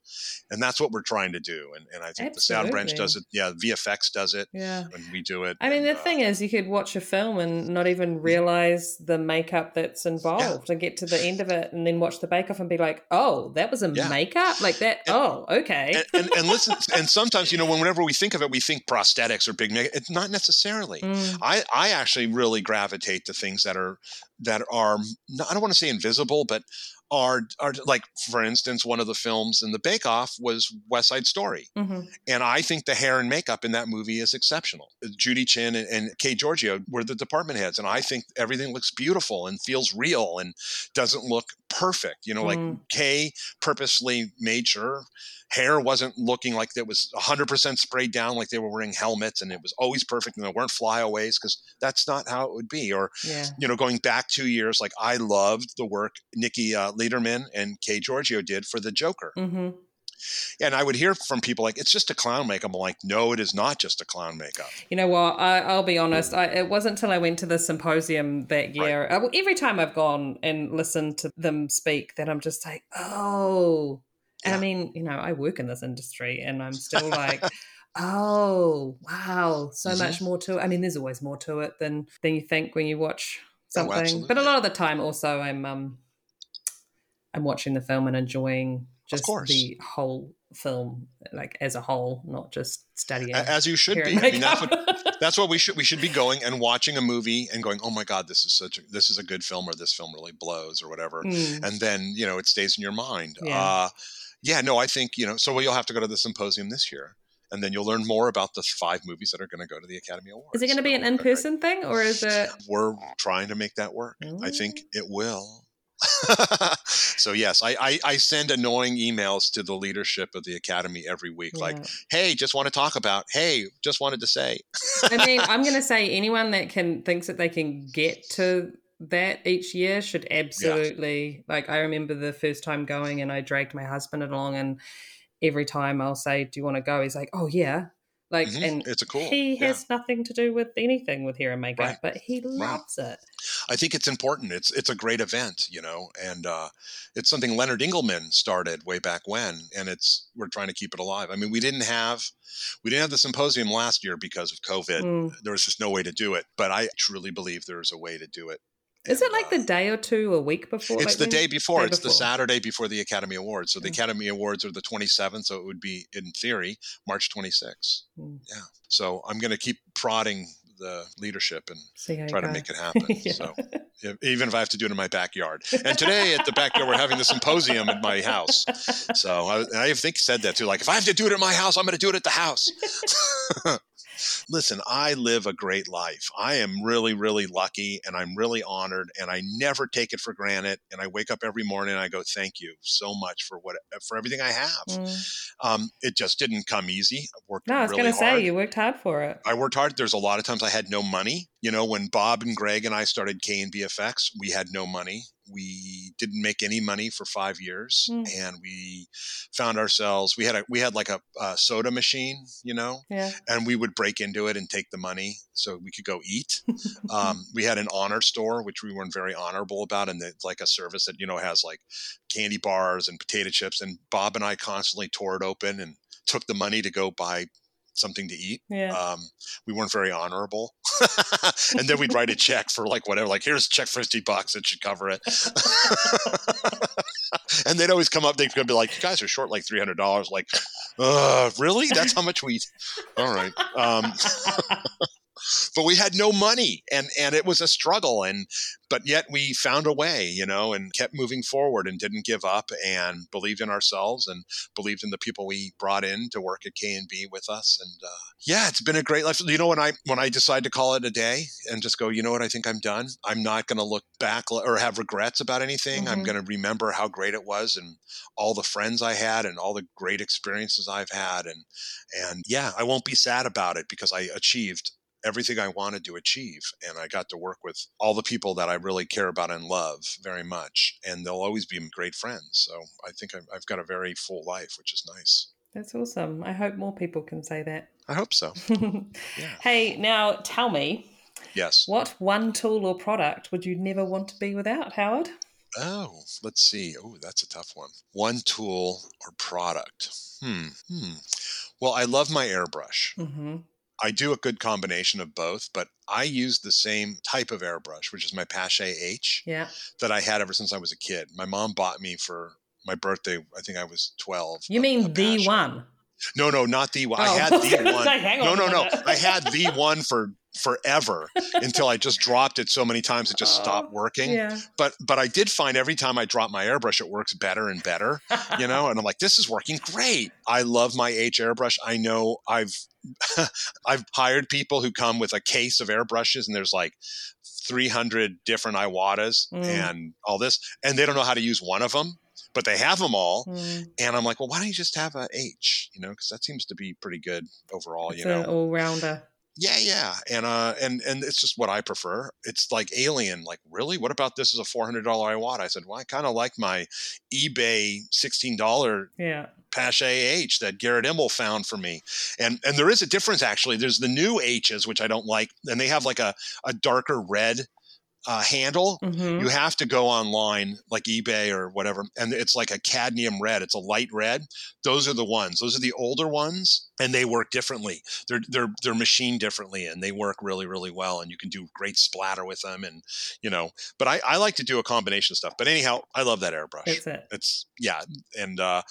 and that's what we're trying to do and, and i think the sound branch does it yeah vfx does it Yeah. and we do it I mean, and, the uh, thing is, you could watch a film and not even realize the makeup that's involved and get to the end of it and then watch the bake off and be like, oh, that was a Yeah. makeup? Like that? And- oh, okay. and, and, and listen, and sometimes you know, whenever we think of it, we think prosthetics or big makeup. It's not necessarily. Mm, I, I actually really gravitate to things that are that are I don't want to say invisible, but are are like for instance, one of the films in the Bake Off was West Side Story, mhm. and I think the hair and makeup in that movie is exceptional. Judy Chin and, and Kay Georgiou were the department heads, and I think everything looks beautiful and feels real and doesn't look perfect. You know, like Mm. Kay purposely made sure hair wasn't looking like it was 100% sprayed down like they were wearing helmets and it was always perfect and there weren't flyaways because that's not how it would be or Yeah. you know going back two years like i loved the work nikki uh, Ledermann and kay georgiou did for the joker hmm and i would hear from people like it's just a clown makeup i'm like no it is not just a clown makeup You know what? I, I'll be honest. I, it wasn't until I went to the symposium that year. I- every time I've gone and listened to them speak, that I'm just like, oh. And I mean, you know, I work in this industry, and I'm still like, oh, wow, so Mhm. much more to it. I mean, there's always more to it than than you think when you watch Oh, something. but a lot of the time, also, I'm um, I'm watching the film and enjoying just the whole film, like as a whole, not just studying. As you should be i mean that's what that's what we should we should be going and watching a movie and going oh my god this is such a this is a good film or this film really blows or whatever Mm. and then you know it stays in your mind Yeah. uh yeah no i think you know so you'll have to go to the symposium this year and then you'll learn more about the five movies that are going to go to the academy awards Is it going to be an in person thing or is it? we're trying to make that work i think Mm. it will so yes I, I i send annoying emails to the leadership of the academy every week like hey just want to talk about hey just wanted to say I mean, I'm going to say anyone that can thinks that they can get to that each year should absolutely like. I remember the first time going, and I dragged my husband along, and every time I'll say, "Do you want to go?" He's like, "Oh yeah." Like, Mhm. and It's a cool, He yeah. has nothing to do with anything with hair and makeup, Right. but he loves it. I think it's important. It's it's a great event, you know, and uh, it's something Leonard Engelman started way back when, and it's we're trying to keep it alive. I mean, we didn't have we didn't have the symposium last year because of COVID. Mm. There was just no way to do it, but I truly believe there's a way to do it. Is And, it like uh, the day or two a week before? It's like the day before. day it's the. Saturday before the Academy Awards. So the. Academy Awards are the 27th. So it would be, in theory, March 26th. Mm. Yeah. So I'm going to keep prodding the leadership and See try to make it happen. Yeah. So if- even if I have to do it in my backyard. And today at the backyard, we're having the symposium at my house. So I, I think he said that too. Like if I have to do it at my house, I'm going to do it at the house. listen, I live a great life. I am really, really lucky and I'm really honored and I never take it for granted. And I wake up every morning and I go, thank you so much for what, for everything I have. Mm. Um, it just didn't come easy. I worked No, I was really going to say you worked hard for it. I worked hard. There's a lot of times I had no money. You know, when Bob and Greg and I started K and BFX, we had no money. We didn't make any money for five years, Mm. and we found ourselves. We had a we had like a, a soda machine, you know, Yeah. and we would break into it and take the money so we could go eat. um, we had an honor store, which we weren't very honorable about, and it's like a service that you know has like candy bars and potato chips. And Bob and I constantly tore it open and took the money to go buy something to eat. Yeah. Um, we weren't very honorable, and then we'd write a check for like whatever. Like here's a check for fifty bucks; it should cover it. and they'd always come up. They'd be like, "You guys are short like three hundred dollars." Like, uh, really? That's how much we? Eat. All right. Um, but we had no money and and it was a struggle and but yet we found a way you know and kept moving forward and didn't give up and believed in ourselves and believed in the people we brought in to work at k&b with us and uh, yeah it's been a great life. You know when i when i decide to call it a day and just go you know what? I think i'm done. I'm not going to look back or have regrets about anything. I'm Mhm. going to remember how great it was and all the friends i had and all the great experiences i've had and and yeah i won't be sad about it because i achieved everything I wanted to achieve. And I got to work with all the people that I really care about and love very much. And they'll always be great friends. So I think I've, I've got a very full life, which is nice. That's awesome. I hope more people can say that. I hope so. yeah. Hey, now tell me, Yes. what one tool or product would you never want to be without, Howard? Oh, let's see. Oh, that's a tough one. One tool or product. Hmm. Hmm. Well, I love my airbrush. Mm-hmm. I do a good combination of both, but I use the same type of airbrush, which is my Paasche H. Yeah. that I had ever since I was a kid. My mom bought me for my birthday. I think I was twelve. You a- mean a the one? No, no, not the one. Oh, I had I the one. hang no, no, no. I had the one for forever until I just dropped it so many times it just stopped working. Oh, Yeah. But but I did find every time I drop my airbrush, it works better and better. You know, and I'm like, this is working great. I love my H airbrush. I know I've I've hired people who come with a case of airbrushes, and there's like 300 different Iwatas Mm. and all this, and they don't know how to use one of them, but they have them all. Mm, And I'm like, well, why don't you just have a H? You know, because that seems to be pretty good overall. it's you know, all rounder. Yeah, yeah, and uh, and and it's just what I prefer. It's like Alien. Like, really? What about this is a four hundred dollar Iwata? I said, well, I kind of like my eBay sixteen dollar Yeah. Paasche H that Garrett Immel found for me. And and there is a difference actually. There's the new H's which I don't like, and they have like a a darker red uh, handle. Mm-hmm. You have to go online, like eBay or whatever, and it's like a cadmium red. It's a light red. Those are the ones. Those are the older ones, and they work differently. They're they're they're machined differently, and they work really really well. And you can do great splatter with them, and you know. But I, I like to do a combination of stuff. But anyhow, I love that airbrush. That's it. It's yeah, and uh,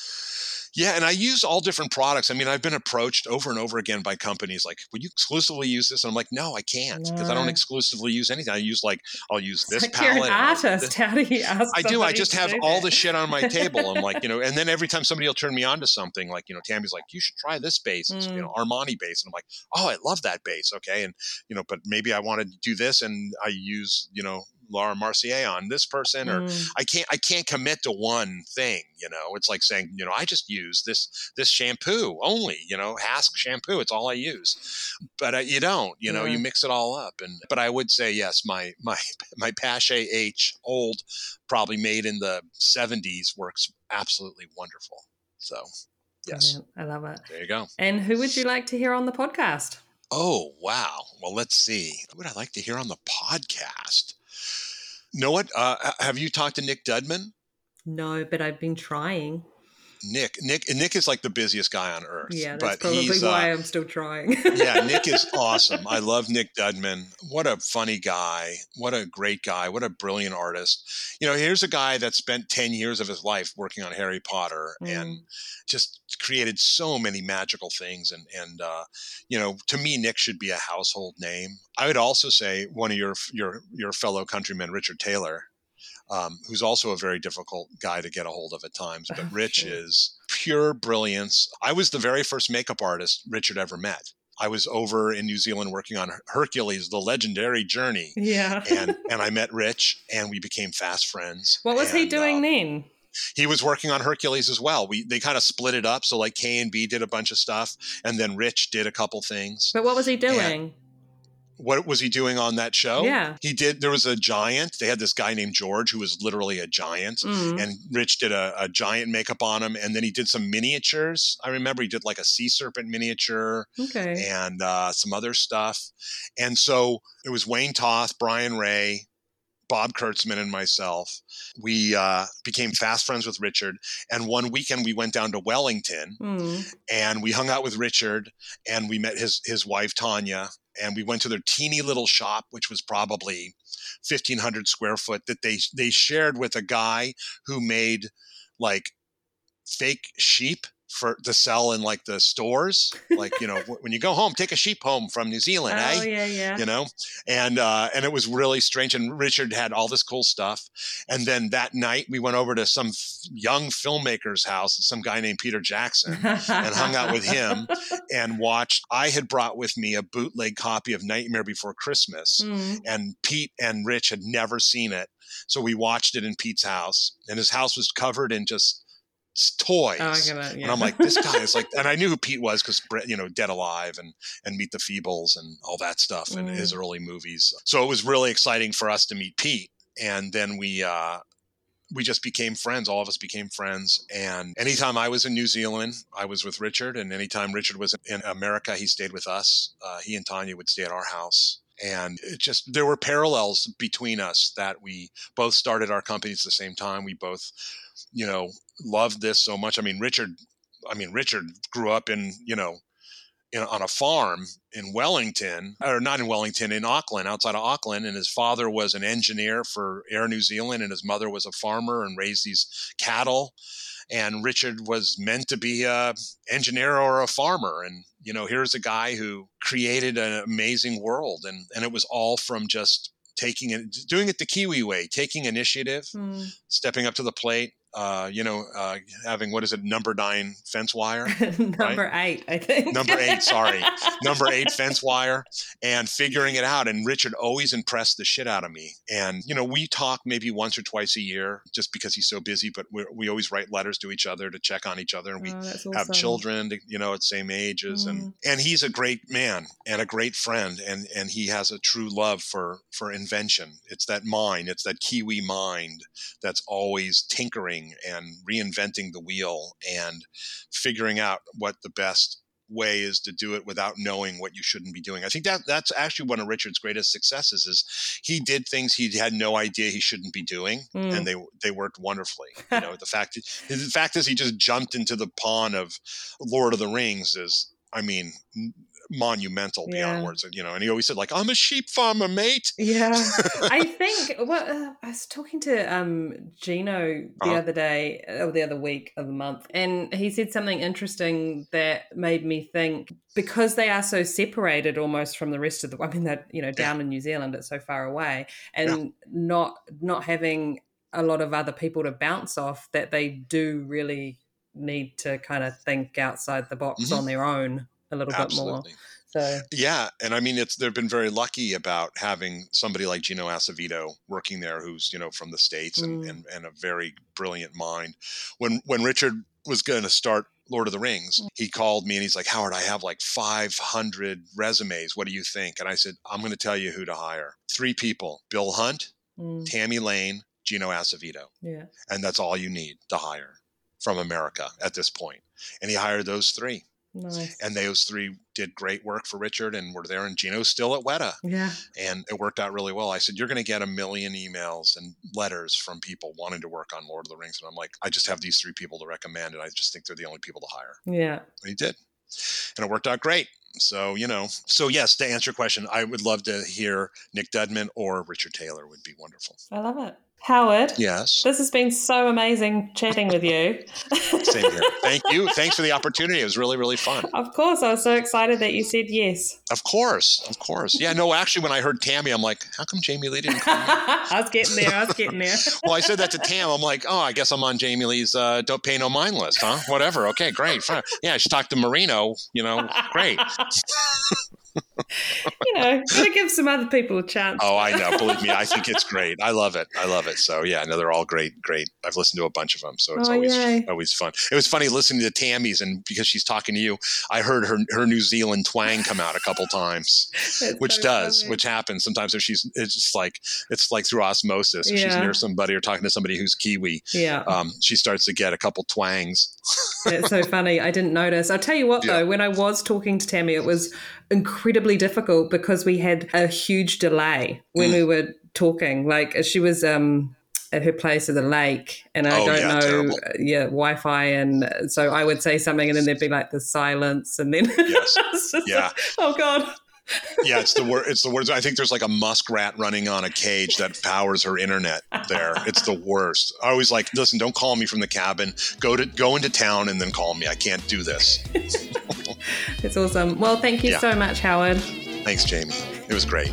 yeah, and I use all different products. I mean, I've been approached over and over again by companies like, "Would you exclusively use this?" And I'm like, "No, I can't because I don't exclusively use anything. I use like I'll use this like you're palette. an and I'll- artist. How do you ask? I do. I just have all the shit on my table. I'm like, you know, and then every time somebody will turn me on to something, like, you know, Tammy's like, you should try this base, It's, you know, Mm. Armani base. And I'm like, oh, I love that base. Okay. And, you know, but maybe I want to do this and I use, you know, Laura Mercier on this person or Mm, I can't I can't commit to one thing, you know. It's like saying, you know, I just use this this shampoo only, you know, Hask shampoo. It's all I use. But uh, you don't, you know, you mix it all up. And but I would say yes, my my my Paasche H old, probably made in the '70s, works absolutely wonderful. So yes, brilliant. I love it. there you go. And who would you like to hear on the podcast? Oh wow. Well, let's see. Who would I like to hear on the podcast? Know what? Uh, have you talked to Nick Dudman? No, but I've been trying. Nick, Nick, Nick is like the busiest guy on earth. Yeah, that's but probably why uh, I'm still trying. yeah, Nick is awesome. I love Nick Dudman. What a funny guy. What a great guy. What a brilliant artist. You know, here's a guy that spent 10 years of his life working on Harry Potter and Mm. just created so many magical things. And, and, uh, you know, to me, Nick should be a household name. I would also say one of your, your, your fellow countrymen, Richard Taylor, um, who's also a very difficult guy to get a hold of at times. But Rich Sure. is pure brilliance. I was the very first makeup artist Richard ever met. I was over in New Zealand working on Hercules, the legendary journey. Yeah. and and I met Rich, and we became fast friends. what was he doing uh, then? He was working on Hercules as well. We they kind of split it up. So like K and B did a bunch of stuff, and then Rich did a couple things. But what was he doing? What was he doing on that show? Yeah. he did. There was a giant. They had this guy named George who was literally a giant. Mm. And Rich did a, a giant makeup on him, and then he did some miniatures. I remember he did like a sea serpent miniature, Okay. and uh, some other stuff. And so it was Wayne Toth, Brian Ray, Bob Kurtzman, and myself. We uh, became fast friends with Richard. And one weekend we went down to Wellington Mm. and we hung out with Richard and we met his his wife Tania. And we went to their teeny little shop, which was probably 1,500 square foot, that they they shared with a guy who made like fake sheep for to sell in like the stores. Like you know, when you go home, take a sheep home from New Zealand, Oh eh? yeah, yeah. you know and uh and it was really strange and richard had all this cool stuff and then that night we went over to some f- young filmmaker's house some guy named peter jackson and hung out with him and watched i had brought with me a bootleg copy of nightmare before christmas Mm. and pete and rich had never seen it so we watched it in pete's house and his house was covered in just toys Oh. Yeah. and I'm like, this guy is like, and I knew who Pete was because you know, Dead Alive and and Meet the Feebles and all that stuff and his Mm. early movies. So it was really exciting for us to meet Pete, and then we uh, we just became friends. All of us became friends. And anytime I was in New Zealand, I was with Richard, and anytime Richard was in America, he stayed with us. Uh, he and Tania would stay at our house. And it just there were parallels between us that we both started our companies at the same time. We both, you know, loved this so much. I mean, Richard, I mean, Richard grew up in, you know, in, on a farm in Wellington, or not in Wellington, in Auckland, outside of Auckland. And his father was an engineer for Air New Zealand, and his mother was a farmer and raised these cattle. And Richard was meant to be a engineer or a farmer. And you know, here's a guy who created an amazing world, and and it was all from just taking it, doing it the Kiwi way, taking initiative, Mm. stepping up to the plate. Uh, you know, uh, having what is it, number nine fence wire, Number eight, I think. Number eight, sorry. number eight fence wire, and figuring it out. And Richard always impressed the shit out of me. And you know, we talk maybe once or twice a year, just because he's so busy. But we we always write letters to each other to check on each other, and we Oh, that's have children, to- you know, at same ages, Mm. and and he's a great man and a great friend, and and he has a true love for for invention. It's that mind, it's that Kiwi mind that's always tinkering and reinventing the wheel and figuring out what the best way is to do it without knowing what you shouldn't be doing. I think that that's actually one of Richard's greatest successes is he did things he had no idea he shouldn't be doing Mm. and they they worked wonderfully. You know, the fact the fact is he just jumped into the pond of Lord of the Rings is I mean monumental beyond Yeah. words, you know. And he always said like I'm a sheep farmer, mate. Yeah, I think. Well, uh, I was talking to um Gino the Uh-huh. other day, or the other week of the month, and he said something interesting that made me think because they are so separated almost from the rest of the. I mean, that you know, down in New Zealand, it's so far away, and not not having a lot of other people to bounce off, that they do really need to kind of think outside the box Mhm. on their own a little bit more. So Yeah, and I mean, it's they've been very lucky about having somebody like Gino Acevedo working there, who's you know from the states and Mm. and, and a very brilliant mind. When when Richard was going to start Lord of the Rings, he called me and he's like, Howard, I have like 500 resumes. What do you think? And I said, I'm going to tell you who to hire. Three people: Bill Hunt, mm, Tammy Lane, Gino Acevedo, yeah, and that's all you need to hire from America at this point. And he hired those three nice. and those three did great work for Richard and were there. And Gino's still at Weta, yeah. and it worked out really well. I said, "You're going to get a million emails and letters from people wanting to work on Lord of the Rings," and I'm like, "I just have these three people to recommend, and I just think they're the only people to hire." Yeah. And he did, and it worked out great. So you know, so yes, to answer your question, I would love to hear Nick Dudman or Richard Taylor would be wonderful. I love it. Howard, Yes. this has been so amazing chatting with you. Same here. Thank you. Thanks for the opportunity. It was really, really fun. of course, I was so excited that you said yes. Of course. Of course. Yeah, no, actually, when I heard Tammy, I'm like, how come Jamie Lee didn't call me? I was getting there. I was getting there. well, I said that to Tam. I'm like, oh, I guess I'm on Jamie Lee's uh, don't pay no mind list, huh? Whatever. Okay, great. Fine. Yeah, she talked to Marino. You know, great. You know, gotta give some other people a chance. Oh, I know. Believe me, I think it's great. I love it. I love it. So yeah, no, they're all great. Great. I've listened to a bunch of them, so it's Oh, always yay. always fun. It was funny listening to Tammy's, and because she's talking to you, I heard her her New Zealand twang come out a couple times, which so does, funny. which happens sometimes. If she's, it's just like it's like through osmosis. If she's near somebody or talking to somebody who's Kiwi, yeah, um, she starts to get a couple twangs. it's so funny. I didn't notice. I'll tell you what, Yeah. though, when I was talking to Tammy, it was incredibly difficult because we had a huge delay when Mm. we were talking. Like she was um, at her place at the lake, and I Oh, don't yeah, know, terrible. uh, yeah, Wi-Fi, and uh, so I would say something, and then there'd be like the silence, and then Yes. Yeah. like, oh god. yeah, it's the word. It's the words. I think there's like a muskrat running on a cage that powers her internet. There, it's the worst. I always like, listen, don't call me from the cabin. Go to go into town and then call me. I can't do this. It's awesome. Well, thank you Yeah. so much, Howard. Thanks, Jamie. It was great.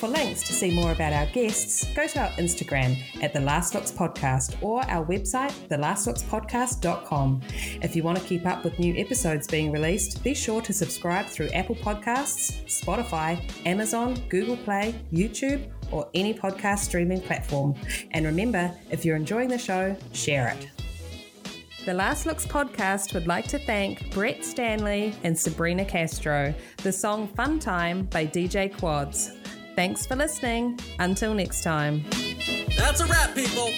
For links to see more about our guests, go to our Instagram at The Last Looks Podcast or our website, thelastlookspodcast.com. If you want to keep up with new episodes being released, be sure to subscribe through Apple Podcasts, Spotify, Amazon, Google Play, YouTube, or any podcast streaming platform. And remember, if you're enjoying the show, share it. The Last Looks podcast would like to thank Brett Stanley and Sabrina Castro. The song Fun Time by DJ Quads. Thanks for listening. Until next time. That's a wrap, people.